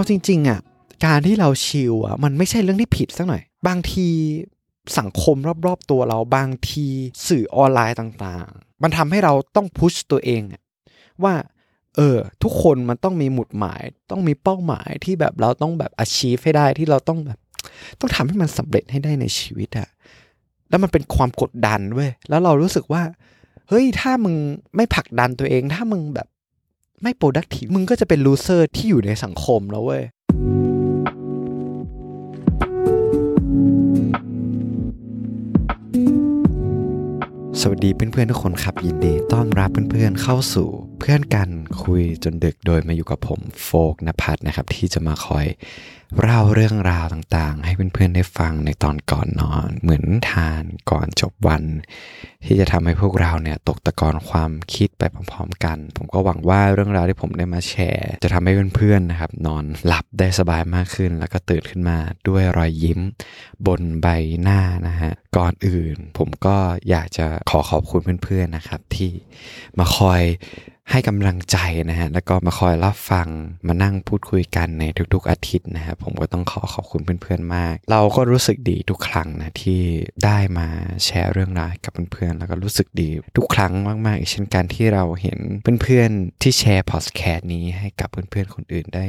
เอาจริง ๆอะการที่เราชิลอะมันไม่ใช่เรื่องที่ผิดสักหน่อย บางทีสังคมรอบๆตัวเราบางทีสื่อออนไลน์ต่างๆ มันทำให้เราต้องพุชตัวเองว่าเออทุกคนมันต้องมีหมุดหมาย ต้องมีเป้าหมายที่แบบเราต้องแบบ achieve ให้ได้ที่เราต้องแบบ ต้องทำให้มันสำเร็จให้ได้ในชีวิตอะแล้วมันเป็นความกดดันเว้ยแล้วเรารู้สึกว่า เฮ้ยถ้ามึงไม่ผลักดันตัวเอง ถ้ามึงแบบ ไม่ productive มึงก็จะเป็น loser ที่อยู่ในสังคมแล้วเว้ยสวัสดีเพื่อนๆทุกคนครับยินดีต้อนรับเพื่อนๆเข้าสู่ เพื่อนกันคุยจนดึกโดยมาอยู่กับผมโฟกนภัทรนะครับ ที่จะมาคอยเล่าเรื่องราวต่างๆ ให้เพื่อนๆได้ฟังในตอนก่อนนอน เหมือนทานก่อนจบวัน ที่จะทำให้พวกเราเนี่ยตกตะกอนความคิดไปพร้อมๆกัน ผมก็หวังว่าเรื่องราวที่ผมได้มาแชร์ จะทำให้เพื่อนๆนะครับ นอนหลับได้สบายมากขึ้น แล้วก็ตื่นขึ้นมาด้วยรอยยิ้ม บนใบหน้านะฮะก่อนอื่น ผมก็อยากจะขอขอบคุณเพื่อนๆนะครับ ที่มาคอย ให้กำลังใจนะฮะแล้วก็มาคอยรับฟังมานั่งพูดคุยกันในทุกๆอาทิตย์นะฮะผมก็ต้องขอขอบคุณเพื่อนๆมาก เราก็รู้สึกดีทุกครั้งนะที่ได้มาแชร์เรื่องราวกับเพื่อนๆแล้วก็รู้สึกดีทุกครั้งมากๆอีกเช่นกันที่เราเห็นเพื่อนๆที่แชร์พอดแคสต์นี้ให้กับเพื่อนๆคนอื่นได้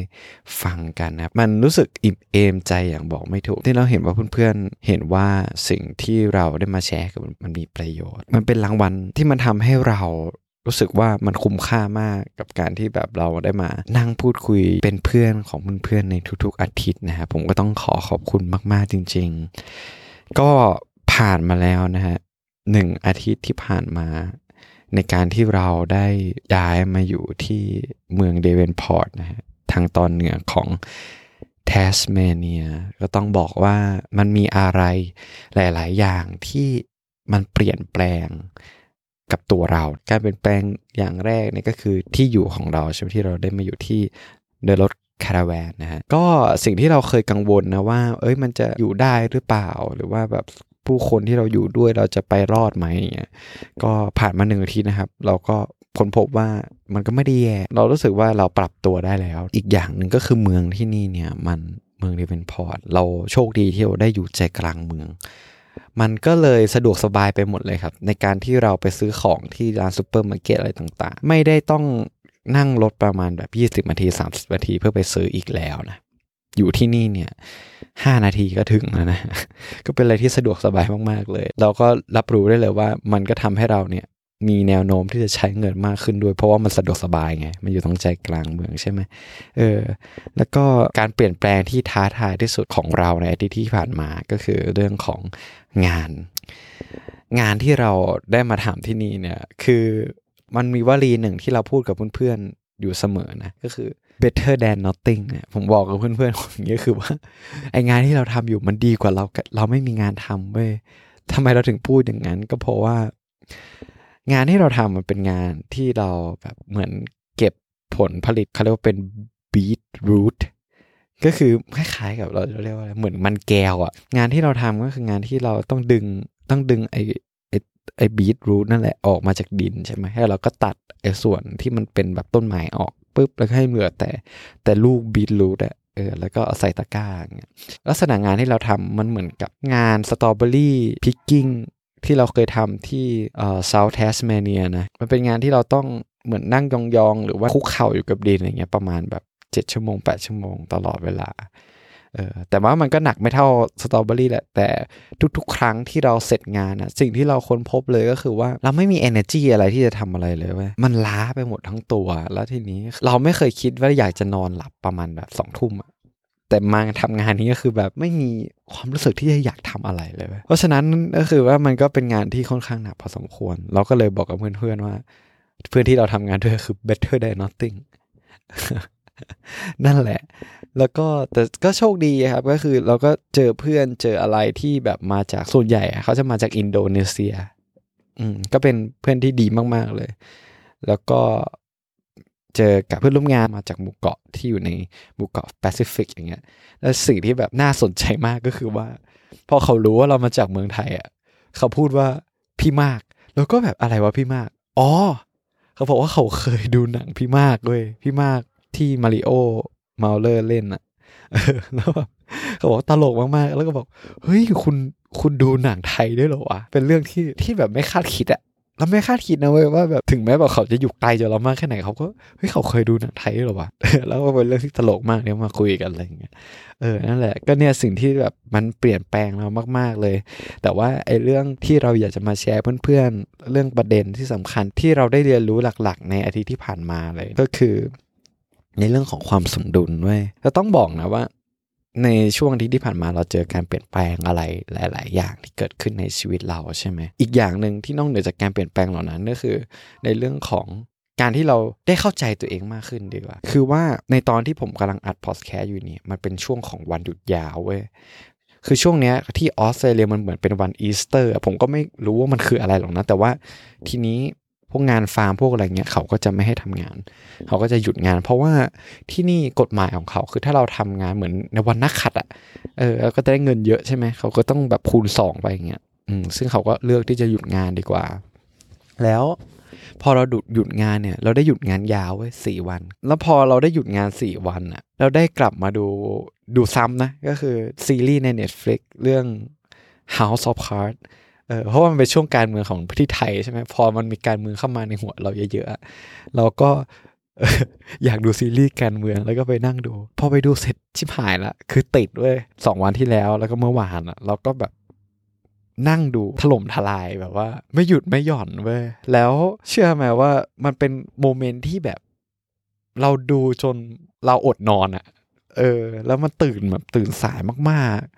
ฟังกันนะมันรู้สึกอิ่มเอมใจอย่างบอกไม่ถูกที่เราเห็นว่าเพื่อนๆเห็นว่าสิ่งที่เราได้มาแชร์กับมันมีประโยชน์ มันเป็นรางวัลที่มันทำให้เรา รู้สึกว่ามันคุ้มค่ามากกับการที่แบบเราได้มา นั่งพูดคุยเป็นเพื่อนของเพื่อนๆในทุกๆอาทิตย์นะฮะผมก็ต้องขอขอบคุณมากๆจริง ๆ ก็ผ่านมาแล้วนะฮะหนึ่งอาทิตย์ที่ผ่านมาในการที่เราได้ย้ายมาอยู่ที่เมืองเดเวนพอร์ตนะฮะทางตอนเหนือของแทสเมเนียก็ต้องบอกว่ามันมีอะไรหลาย ๆ อย่างที่มันเปลี่ยนแปลง กับตัวเรา การเปลี่ยนแปลงอย่างแรกเนี่ยก็คือที่อยู่ของเราใช่ไหมที่เราได้มาอยู่ที่เดินรถ caravan นะฮะก็สิ่งที่เราเคยกังวลนะว่า เอ้ยมันจะอยู่ได้หรือเปล่าหรือว่าแบบผู้คนที่เราอยู่ด้วยเราจะไปรอดไหมอย่างเงี้ยก็ผ่านมาหนึ่งอาทิตย์นะครับ เราก็ค้นพบว่ามันก็ไม่ได้แย่เรารู้สึกว่าเราปรับตัวได้แล้ว อีกอย่างหนึ่งก็คือเมืองที่นี่เนี่ยมันเมือง Devonport เราโชคดีที่เราได้อยู่ใจกลางเมือง มันก็เลยสะดวกสบายไปหมดเลยครับ ในการที่เราไปซื้อของที่ร้านซูเปอร์มาร์เก็ตอะไรต่างๆ ไม่ได้ต้องนั่งรถประมาณแบบ 20นาที 30นาทีเพื่อไปซื้ออีกแล้วนะ อยู่ที่นี่เนี่ยห้านาทีก็ถึงแล้วนะ ก็เป็นอะไรที่สะดวกสบายมากๆเลย เราก็รับรู้ได้เลยว่ามันก็ทำให้เราเนี่ย มีแนวโน้มที่จะใช้เงินมากขึ้นด้วย เพราะว่ามันสะดวกสบายไง มันอยู่ตรงใจกลางเมืองใช่ไหมเออ แล้วก็การเปลี่ยนแปลงที่ท้าทายที่สุดของเราในอาทิตที่ผ่านมาก็คือเรื่องของงาน งานที่เราได้มาทำที่นี่เนี่ย คือมันมีวลีหนึ่งที่เราพูดกับเพื่อนๆอยู่เสมอนะก็คือ better than nothing เนี่ยผมบอกกับเพื่อนๆอย่างนี้คือว่าไองานที่เราทำอยู่มันดีกว่าเราเราไม่มีงานทำเว้ยทำไมเราถึงพูดอย่างนั้น ก็เพราะว่า งานที่เราทำมันเป็นงานที่เราแบบเหมือนเก็บผลผลิตเขาเรียกว่าเป็น beet root ก็คือคล้ายๆกับเราเรียกว่าเหมือนมันแก้วอะงานที่เราทำก็คืองานที่เราต้องดึงต้องดึงไอไอไอบีทรูทนั่นแหละออกมาจากดินใช่ไหมให้เราก็ตัดไอส่วนที่มันเป็นแบบต้นไม้ออกปุ๊บแล้วก็ให้เหลือแต่แต่ลูกบีทรูทอะเออแล้วก็เอาใส่ตะกร้าอย่างเงี้ยลักษณะงานที่เราทำมันเหมือนกับงาน strawberry picking ที่เราเคยทำที่เอ่อ South Tasmania นะ มันเป็นงานที่เราต้องเหมือนนั่งยองๆ หรือว่าคุกเข่าอยู่กับดินอย่างเงี้ยประมาณแบบเจ็ดชั่วโมงแปดชั่วโมงตลอดเวลาเออแต่ว่ามันก็หนักไม่เท่าสตรอเบอรี่แหละ แต่ทุกๆ ครั้งที่เราเสร็จงานอะสิ่งที่เราค้นพบเลยก็คือว่าเราไม่มี energy อะไรที่จะทำอะไรเลยเว้ยมันล้าไปหมดทั้งตัว แล้วทีนี้เราไม่เคยคิดว่าอยากจะนอนหลับประมาณแบบสองทุ่มอะ แต่มาทำงานนี้ก็คือแบบไม่มีความรู้สึกที่จะอยากทำอะไรเลย เพราะฉะนั้นก็คือว่ามันก็เป็นงานที่ค่อนข้างหนักพอสมควร เราก็เลยบอกกับเพื่อนๆว่า เพื่อนที่เราทำงานด้วยคือ better than nothing นั่นแหละ แล้วก็แต่ก็โชคดีครับ ก็คือเราก็เจอเพื่อนเจออะไรที่แบบมาจากส่วนใหญ่ เขาจะมาจากอินโดนีเซีย อืมก็เป็นเพื่อนที่ดีมาก ๆเลย แล้วก็ เจอกับเพื่อนร่วมงานมาจากหมู่เกาะที่อยู่ในหมู่เกาะแปซิฟิกอย่างเงี้ย แล้วสิ่งที่แบบน่าสนใจมากก็คือว่า พอเขารู้ว่าเรามาจากเมืองไทยอะเขาพูดว่าพี่มาก แล้วก็แบบอะไรวะพี่มาก อ๋อ เขาบอกว่าเขาเคยดูหนังพี่มากเว้ยพี่มากที่มาริโอมาเลอร์เล่นอะแล้วแบบเขาบอกตลกมากๆ แล้วก็บอก เฮ้ยคุณคุณดูหนังไทยด้วยเหรอวะ เป็นเรื่องที่ที่แบบไม่คาดคิดอะ เราไม่คาดคิดนะเว้ยว่าแบบถึงแม้แบบเขาจะอยู่ไกลจากเรามากแค่ไหนเขาก็เฮ้ยเขาเคยดูหนังไทยหรอวะแล้วก็เป็นเรื่องที่ตลกมากเนี่ยมาคุยกันอะไรอย่างเงี้ยเออนั่นแหละก็เนี่ยสิ่งที่แบบมันเปลี่ยนแปลงเรามาก ๆเลย แต่ว่าไอ้เรื่องที่เราอยากจะมาแชร์เพื่อนๆ เรื่องประเด็นที่สำคัญที่เราได้เรียนรู้หลัก ๆ ในอาทิตย์ที่ผ่านมาเลยก็คือ ในเรื่องของความสมดุลเว้ยเราต้องบอกนะว่า ในช่วงที่ที่ผ่านมาเราเจอการเปลี่ยนแปลงอะไรหลาย ๆ อย่างที่เกิดขึ้นในชีวิตเราใช่ไหมอีกอย่างหนึ่งที่นอกเหนือจากการเปลี่ยนแปลงเหล่านั้นก็คือ ในเรื่องของการที่เราได้เข้าใจตัวเองมากขึ้นดีกว่า คือว่าในตอนที่ผมกำลังอัดพอดแคสต์อยู่เนี่ยมันเป็นช่วงของวันหยุดยาวเว้ยคือช่วงเนี้ยที่ออสเตรเลียมันเหมือนเป็นวันอีสเตอร์ผมก็ไม่รู้ว่ามันคืออะไรหรอกนะ แต่ว่าทีนี้ พวกงานฟาร์มพวกอะไรเงี้ยเขาก็จะไม่ให้ทำงาน เขาก็จะหยุดงาน เพราะว่าที่นี่กฎหมายของเขาคือถ้าเราทำงานเหมือนในวันนักขัดอะ่ะเออก็จะได้เงินเยอะใช่ไหมเขาก็ต้องแบบคูณสองไปอย่างเงี้ยอืมซึ่งเขาก็เลือกที่จะหยุดงานดีกว่า แล้วพอเราหยุดหยุดงานเนี่ย เราได้หยุดงานยาวไว้สี่วัน แล้วพอเราได้หยุดงานสี่วันอะเราได้กลับมาดูดูซ้ำนะ ก็คือซีรีส์ใน Netflix เรื่อง House of Cards เออเพราะว่ามันเป็นช่วงการเมืองของประเทศไทยใช่ไหมพอมันมีการเมืองเข้ามาในหัวเราเยอะๆเราก็อยากดูซีรีส์การเมืองแล้วก็ไปนั่งดู พอไปดูเสร็จชิบหายละคือติดเว้ยสองวันที่แล้วแล้วก็เมื่อวานอะเราก็แบบนั่งดูถล่มทลายแบบว่า ไม่หยุดไม่หย่อนเว้ยแล้วเชื่อไหมว่ามันเป็นโมเมนต์ที่แบบ เราดูจนเราอดนอนอะเออ แล้วมันตื่นแบบตื่นสายมากๆ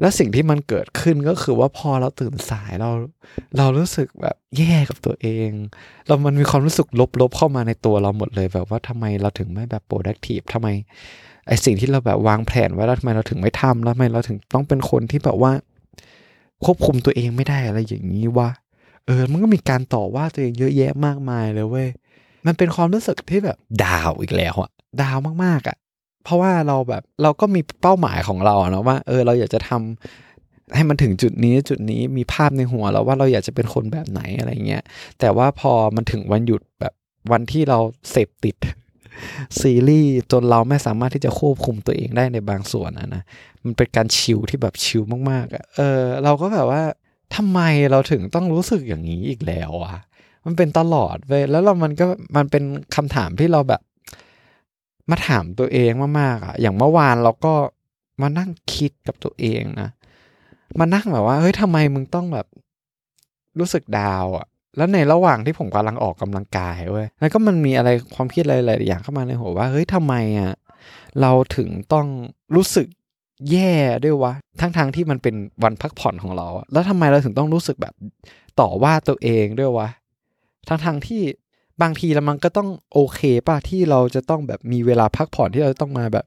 แล้วสิ่งที่มันเกิดขึ้นก็คือว่าพอเราตื่นสายเรา เรารู้สึกแบบแย่กับตัวเอง เรามันมีความรู้สึกลบๆเข้ามาในตัวเราหมดเลยแบบว่าทำไมเราถึงไม่แบบ productive ทำไมไอสิ่งที่เราแบบวางแผนไว้แล้วทำไมเราถึงไม่ทำแล้วทำไมเราถึงต้องเป็นคนที่แบบว่า ควบคุมตัวเองไม่ได้อะไรอย่างนี้วะเออ มันก็มีการต่อว่าตัวเองเยอะแยะมากมายเลยเว้ยมันเป็นความรู้สึกที่แบบดาวอีกแล้วอะดาวมากๆอะ เพราะว่าเราแบบเราก็มีเป้าหมายของเราเนาะว่าเออเราอยากจะทำให้มันถึงจุดนี้จุดนี้มีภาพในหัวเราว่าเราอยากจะเป็นคนแบบไหนอะไรเงี้ยแต่ว่าพอมันถึงวันหยุดแบบวันที่เราเสพติดซีรีส์จนเราไม่สามารถที่จะควบคุมตัวเองได้ในบางส่วนนะนะมันเป็นการชิลที่แบบชิลมากๆอะ่ะเออเราก็แบบว่าทำไมเราถึงต้องรู้สึกอย่างนี้อีกแล้วอะมันเป็นตลอดเว้ยแล้วเรามันก็มันเป็นคำถามที่เราแบบ มาถามตัวเองมากๆอะ อย่างเมื่อวานเราก็มานั่งคิดกับตัวเองนะมานั่งแบบว่าเฮ้ยทำไมมึงต้องแบบ รู้สึกดาวอะ แล้วในระหว่างที่ผมกำลังออกกำลังกายเว้ยแล้วก็มันมีอะไรความคิดอะไรหลายอย่างเข้ามาในหัวว่าเฮ้ยทำไมอะเราถึงต้องรู้สึกแย่ด้วยวะทั้งๆทที่มันเป็นวันพักผ่อนของเรา แล้วทำไมเราถึงต้องรู้สึกแบบต่อว่าตัวเองด้วยวะทั้งๆทที่ บางทีแล้วมันก็ต้องโอเคป่ะที่เราจะต้องแบบมีเวลาพักผ่อนที่เราต้องมาแบบ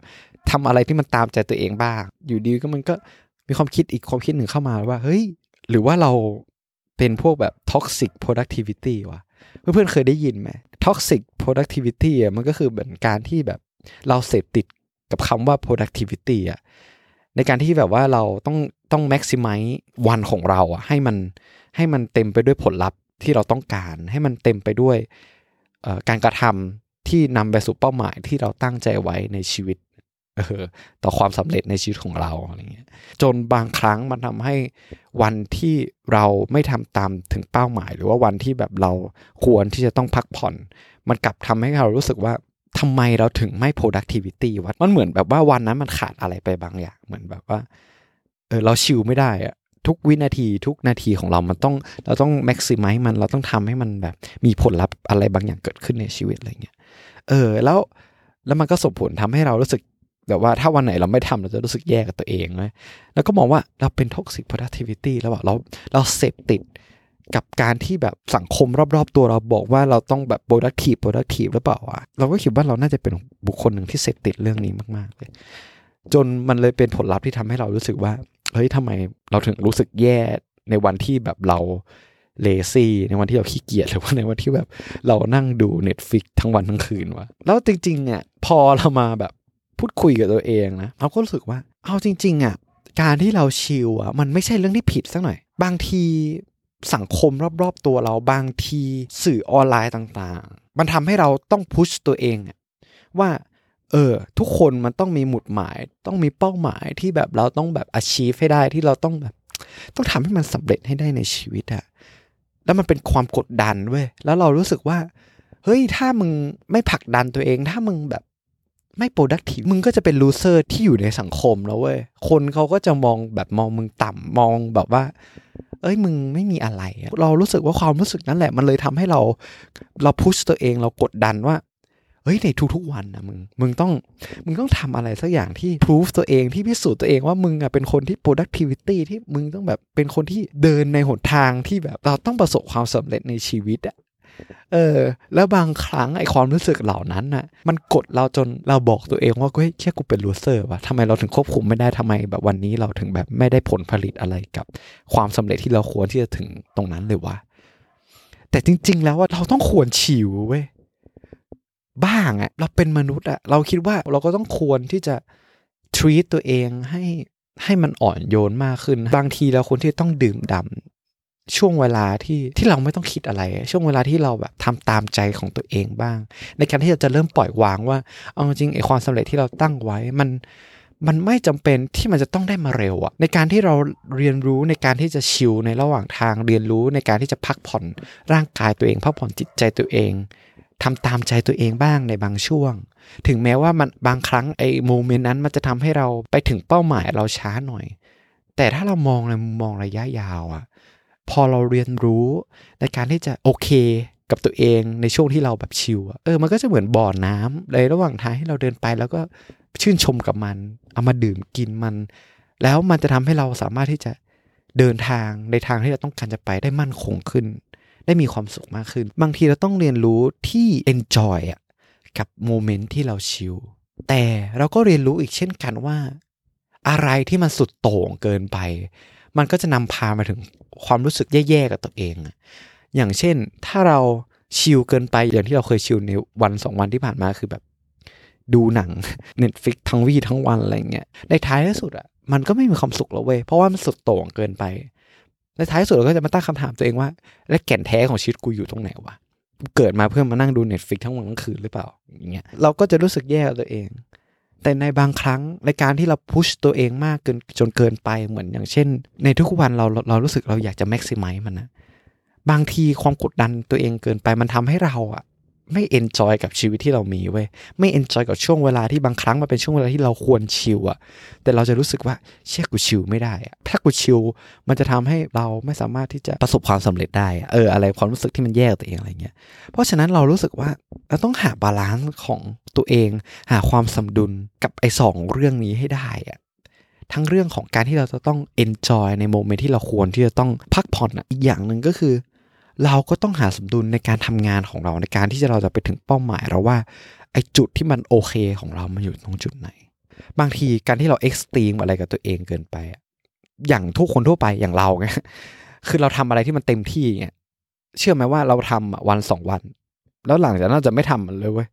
ทำอะไรที่มันตามใจตัวเองบ้าง อยู่ดีก็มันก็มีความคิดอีกความคิดหนึ่งเข้ามาว่า เฮ้ย หรือว่าเราเป็นพวกแบบ toxic productivity วะเพื่อนๆเคยได้ยินไหม toxic productivity อะมันก็คือเหมือนการที่แบบเราเสพติดกับคำว่า productivity อะในการที่แบบว่าเราต้องต้อง maximize วันของเราอะให้มันให้มันเต็มไปด้วยผลลัพธ์ที่เราต้องการ ให้มันเต็มไปด้วย การกระทำที่นำไปสู่เป้าหมายที่เราตั้งใจไว้ในชีวิตออต่อความสำเร็จในชีวิตของเราอะไรเงี้ยจนบางครั้งมันทำให้วันที่เราไม่ทำตามถึงเป้าหมาย หรือว่าวันที่แบบเราควรที่จะต้องพักผ่อน มันกลับทำให้เรารู้สึกว่าทำไมเราถึงไม่ productivity วะมันเหมือนแบบว่าวันนั้นมันขาดอะไรไปบางอย่างเหมือนแบบว่าเออเราชิลไม่ได้อะ ทุกวินาทีทุกนาทีของเรามันต้อง เราต้อง maximize มันเราต้องทำให้มันแบบ มีผลลัพธ์อะไรบางอย่างเกิดขึ้นในชีวิตอะไรเงี้ยเออ แล้วแล้วมันก็ส่งผลทำให้เรารู้สึกแบบว่าถ้าวันไหนเราไม่ทำเราจะรู้สึกแย่กับตัวเองไหมแล้วก็มองว่าเราเป็น toxic productivity แล้วเราเราเสพติดกับการที่แบบสังคมรอบๆ ตัวเราบอกว่าเราต้องแบบ productive productive หรือเปล่าวะเราก็คิดว่าเราน่าจะเป็นบุคคลหนึ่งที่เสพติดเรื่องนี้มากๆเลยจนมันเลยเป็นผลลัพธ์ที่ทำให้เรารู้สึกว่า เฮ้ยทำไมเราถึงรู้สึกแย่ในวันที่แบบเราเลซี่ในวันที่เราขี้เกียจหรือว่าในวันที่แบบเรานั่งดู Netflix ทั้งวันทั้งคืนวะแล้วจริงๆเนี่ยพอเรามาแบบพูดคุยกับตัวเองนะเราก็รู้สึกว่า เอาจริง ๆอะการที่เราชิลอะมันไม่ใช่เรื่องที่ผิดสักหน่อย บางทีสังคมรอบๆตัวเราบางทีสื่อออนไลน์ต่างๆ มันทำให้เราต้องพุชตัวเองว่า เออ ทุกคนมันต้องมีหมุดหมาย ต้องมีเป้าหมายที่แบบเราต้องแบบ achieve ให้ได้ที่เราต้องแบบ ต้องทำให้มันสำเร็จให้ได้ในชีวิตอะแล้วมันเป็นความกดดันเว้ยแล้วเรารู้สึกว่า เฮ้ยถ้ามึงไม่ผลักดันตัวเอง ถ้ามึงแบบไม่ productive มึงก็จะเป็น loser ที่อยู่ในสังคมแล้วเว้ย คนเขาก็จะมองแบบมองมึงต่ำมองแบบว่า เอ้ยมึงไม่มีอะไร เรารู้สึกว่าความรู้สึกนั้นแหละ มันเลยทำให้เรา เราพุชตัวเองเรากดดันว่า เฮ้ยในทุกๆวันนะมึง มึงต้อง มึงต้องทำอะไรสักอย่างที่พิสูจตัวเองที่พิสูจน์ตัวเองว่ามึงอะเป็นคนที่ productivity ที่มึงต้องแบบเป็นคนที่เดินในหนทางที่แบบเราต้องประสบความสำเร็จในชีวิตอะเออ แล้วบางครั้งไอความรู้สึกเหล่านั้นน่ะ มันกดเราจนเราบอกตัวเองว่าเฮ้ยแค่กูเป็น loser วะทำไมเราถึงควบคุมไม่ได้ทำไมแบบวันนี้เราถึงแบบไม่ได้ผลผลิตอะไรกับ ความสำเร็จที่เราควรที่จะถึงตรงนั้นเลยวะแต่จริง ๆ แล้วว่าเราต้องควร chill เว้ย บ้างอะเราเป็นมนุษย์อะเราคิดว่าเราก็ต้องควรที่จะ treat ตัวเองให้ให้มันอ่อนโยนมากขึ้น บางทีเราควรที่ต้องดื่มด่ำำช่วงเวลาที่ที่เราไม่ต้องคิดอะไร ช่วงเวลาที่เราแบบทำตามใจของตัวเองบ้าง ในการที่เราจะเริ่มปล่อยวางว่าเอาจริงไอความสำเร็จที่เราตั้งไว้มันมันไม่จำเป็นที่มันจะต้องได้มาเร็วอะในการที่เราเรียนรู้ในการที่จะชิลในระหว่างทางเรียนรู้ในการที่จะพักผ่อนร่างกายตัวเอง พักผ่อนจิตใจตัวเอง ทำตามใจตัวเองบ้างในบางช่วง ถึงแม้ว่ามันบางครั้งไอ้โมเมนต์นั้นมันจะทำให้เราไปถึงเป้าหมายเราช้าหน่อย แต่ถ้าเรามองในมุมมองระยะยาวอะพอเราเรียนรู้ในการที่จะโอเคกับตัวเองในช่วงที่เราแบบชิลอะเออมันก็จะเหมือนบ่อน้ำในระหว่างทางให้เราเดินไป แล้วก็ชื่นชมกับมัน เอามาดื่มกินมัน แล้วมันจะทำให้เราสามารถที่จะเดินทางในทางที่เราต้องการจะไปได้มั่นคงขึ้น ได้มีความสุขมากขึ้น บางทีเราต้องเรียนรู้ที่ enjoy อะกับโมเมนต์ที่เราชิลแต่เราก็เรียนรู้อีกเช่นกันว่า อะไรที่มันสุดโต่งเกินไป มันก็จะนำพามาถึงความรู้สึกแย่ๆกับตัวเอง อย่างเช่นถ้าเราชิลเกินไปอย่างที่เราเคยชิลในวันสองวันที่ผ่านมาคือแบบ ดูหนัง Netflix ทั้งวีทั้งวันอะไรเงี้ยในท้ายที่สุดอะมันก็ไม่มีความสุขแล้วเว้ยเพราะว่ามันสุดโต่งเกินไป ในท้ายสุดเราก็จะมาตั้งคำถามตัวเองว่า แล้วแก่นแท้ของชีวิตกูอยู่ตรงไหนวะเกิดมาเพื่อมานั่งดู Netflix ทั้งวันทั้งคืนหรือเปล่าอย่างเงี้ยเราก็จะรู้สึกแย่ตัวเอง แต่ในบางครั้งในการที่เรา push ตัวเองมากเกินจนเกินไปเหมือนอย่างเช่น ในทุกวันเราเรารู้สึกเราอยากจะ maximize มันนะบางทีความกดดันตัวเองเกินไปมันทำให้เราอะ ไม่ enjoy กับชีวิตที่เรามีเว้ยไม่ enjoy กับช่วงเวลาที่บางครั้งมันเป็นช่วงเวลาที่เราควร chill อะแต่เราจะรู้สึกว่าเชี่ยกู chill ไม่ได้อะถ้ากู chill มันจะทำให้เราไม่สามารถที่จะประสบความสำเร็จได้เอออะไรความรู้สึกที่มันแย่ตัวเองอะไรเงี้ยเพราะฉะนั้นเรารู้สึกว่าเราต้องหา balance ของตัวเอง หาความสมดุลกับไอ้สองเรื่องนี้ให้ได้อะทั้งเรื่องของการที่เราจะต้อง enjoy ใน moment ที่เราควรที่จะต้องพักผ่อนอีกอย่างหนึ่งก็คือ เราก็ต้องหาสมดุลในการทำงานของเราในการที่จะเราจะไปถึงเป้าหมายเราว่าไอ้จุดที่มันโอเคของเรามันอยู่ตรงจุดไหน บางทีการที่เรา extreme อะไรกับตัวเองเกินไป อย่างทุกคนทั่วไปอย่างเราไงคือเราทำอะไรที่มันเต็มที่เงี้ยเชื่อไหมว่าเราทำวันสองวัน แล้วหลังจากนั้นเราจะไม่ทำมันเลยเว้ย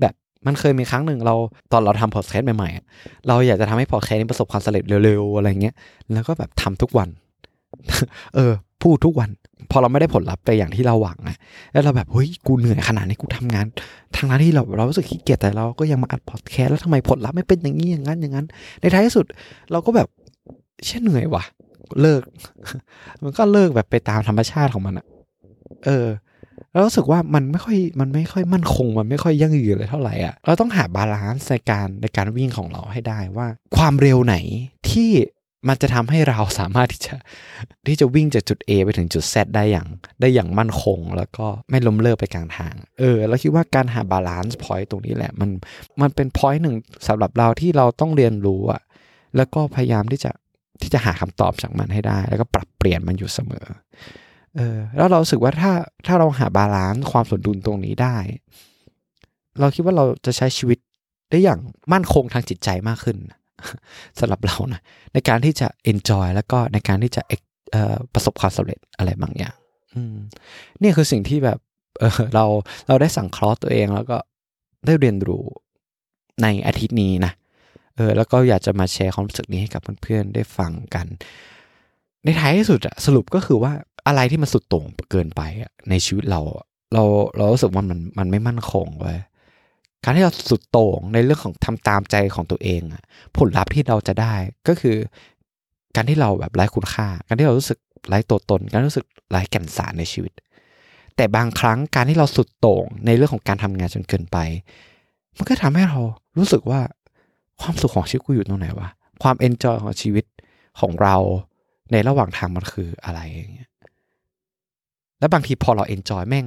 แบบมันเคยมีครั้งหนึ่งเราตอนเราทำพอดแคสต์ใหม่ๆเราอยากจะทำให้พอดแคสต์นี้ประสบความสำเร็จเร็วๆอะไรเงี้ยแล้วก็แบบทำทุกวัน เออ พูดทุกวัน พอเราไม่ได้ผลลัพธ์ไปอย่างที่เราหวังอะแล้วเราแบบเฮ้ยกูเหนื่อยขนาดนี้กูทำงาน ทางนั้นที่เราเรารู้สึกขี้เกียจแต่เราก็ยังมาอัดพอดแคสต์แล้วทำไมผลลัพธ์ไม่เป็นอย่างนี้อย่างนั้นอย่างนั้น ในท้ายที่สุด เราก็แบบเชี่ยเหนื่อยว่ะ เลิก มันก็เลิกแบบไปตามธรรมชาติของมันอะเออเรารู้สึกว่ามันไม่ค่อยมันไม่ค่อยมั่นคง มันไม่ค่อยยั่งยืนเลยเท่าไหร่อะเราต้องหา balance ในการในการวิ่งของเราให้ได้ว่า ความเร็วไหนที่ มันจะทำให้เราสามารถที่จะที่จะวิ่งจากจุด A ไปถึงจุด Z ได้อย่างได้อย่างมั่นคง แล้วก็ไม่ล้มเลิกไปกลางทาง เออ แล้วคิดว่าการหา balance point ตรงนี้แหละ มันมันเป็น point หนึ่งสำหรับเราที่เราต้องเรียนรู้อะแล้วก็พยายามที่จะที่จะหาคำตอบจากมันให้ได้ แล้วก็ปรับเปลี่ยนมันอยู่เสมอ เออ แล้วเรารู้สึกว่าถ้าถ้าเราหา balance ความสมดุลตรงนี้ได้ เราคิดว่าเราจะใช้ชีวิตได้อย่างมั่นคงทางจิตใจมากขึ้น สำหรับเรานะในการที่จะ enjoy แล้วก็ในการที่จะประสบความสำเร็จอะไรบางอย่างนี่คือสิ่งที่แบบเเราเราได้สั่งคลอสตัวเองแล้วก็ได้เรียนรู้ในอาทิตย์นี้นะเออแล้วก็อยากจะมาแชร์ความรู้สึกนี้ให้กับเพื่อนๆได้ฟังกัน ในท้ายที่สุดอะสรุปก็คือว่าอะไรที่มันสุดโต่งเกินไปในชีวิตเรา เราเรารู้สึกว่ามันมันไม่มั่นคงเว้ย การที่เราสุดโต่งในเรื่องของทำตามใจของตัวเองผลลัพธ์ที่เราจะได้ก็คือ การที่เราแบบไร้คุณค่า การที่เรารู้สึกไร้ตัวตน การรู้สึกไร้แก่นสารในชีวิต แต่บางครั้งการที่เราสุดโต่งในเรื่องของการทำงานจนเกินไป มันก็ทำให้เรารู้สึกว่าความสุขของชีวิตกูอยู่ตรงไหนวะความ enjoy ของชีวิตของเราในระหว่างทางมันคืออะไรอย่างเงี้ยแล้วบางทีพอเรา enjoy แม่ง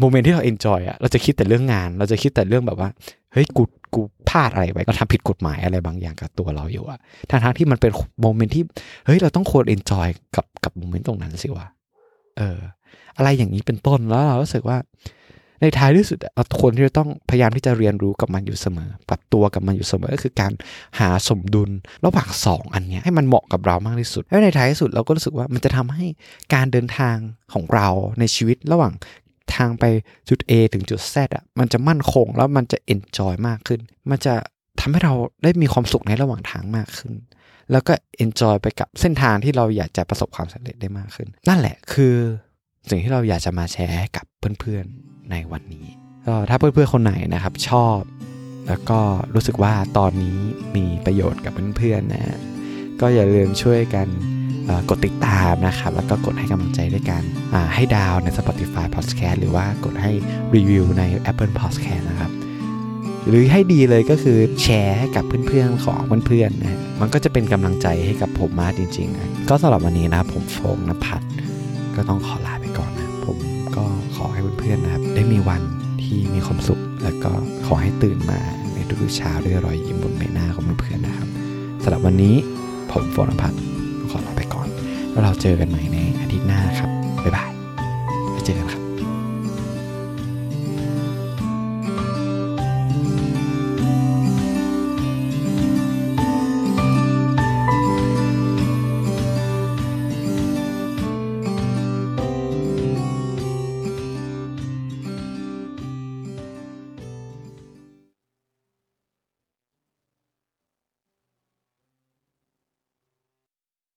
moment ที่เรา enjoy อะเราจะคิดแต่เรื่องงาน เราจะคิดแต่เรื่องแบบว่า เฮ้ย กูกูพลาดอะไรไปเราทำผิดกฎหมายอะไรบางอย่างกับตัวเราอยู่อะทางทางที่มันเป็น moment ที่ เฮ้ย เราต้องควร enjoy กับกับ moment ตรงนั้นสิวะเออ อะไรอย่างนี้เป็นต้นแล้วเรารู้สึกว่า ในท้ายที่สุดเราควรที่จะต้องพยายามที่จะเรียนรู้กับมันอยู่เสมอ ปรับตัวกับมันอยู่เสมอ ก็คือการหาสมดุลระหว่างสองอันเนี้ยให้มันเหมาะกับเรามากที่สุด แล้วในท้ายที่สุดเราก็รู้สึกว่ามันจะทำให้การเดินทางของเราในชีวิตระหว่าง ทางไปจุด A ถึงจุด Z อะมันจะมั่นคงแล้วมันจะ enjoy มากขึ้น มันจะทำให้เราได้มีความสุขในระหว่างทางมากขึ้น แล้วก็ enjoy ไปกับเส้นทางที่เราอยากจะประสบความสำเร็จได้มากขึ้น นั่นแหละคือสิ่งที่เราอยากจะมาแชร์ให้กับเพื่อนๆในวันนี้ก็ถ้าเพื่อนๆคนไหนนะครับชอบ แล้วก็รู้สึกว่าตอนนี้มีประโยชน์กับเพื่อนๆนะ ก็อย่าลืมช่วยกัน กดติดตามนะครับ แล้วก็กดให้กำลังใจด้วยกันให้ดาวใน Spotify Podcast หรือว่ากดให้รีวิวใน Apple Podcast นะครับหรือให้ดีเลยก็คือแชร์ให้กับเพื่อนๆของเพื่อนๆนะมันก็จะเป็นกำลังใจให้กับผมมากจริงๆนะก็สำหรับวันนี้นะผมโฟงนภัทรก็ต้องขอลาไปก่อนนะ ผมก็ขอให้เพื่อนๆนะครับ ได้มีวันที่มีความสุข แล้วก็ขอให้ตื่นมาในทุกๆเช้าด้วยรอยยิ้มบนใบหน้าของเพื่อนๆนะครับสำหรับวันนี้ผมโฟงนภัทร ขอลาไปก่อน แล้วเราเจอกันใหม่ในอาทิตย์หน้าครับ บ๊ายบายไปเจอกันครับ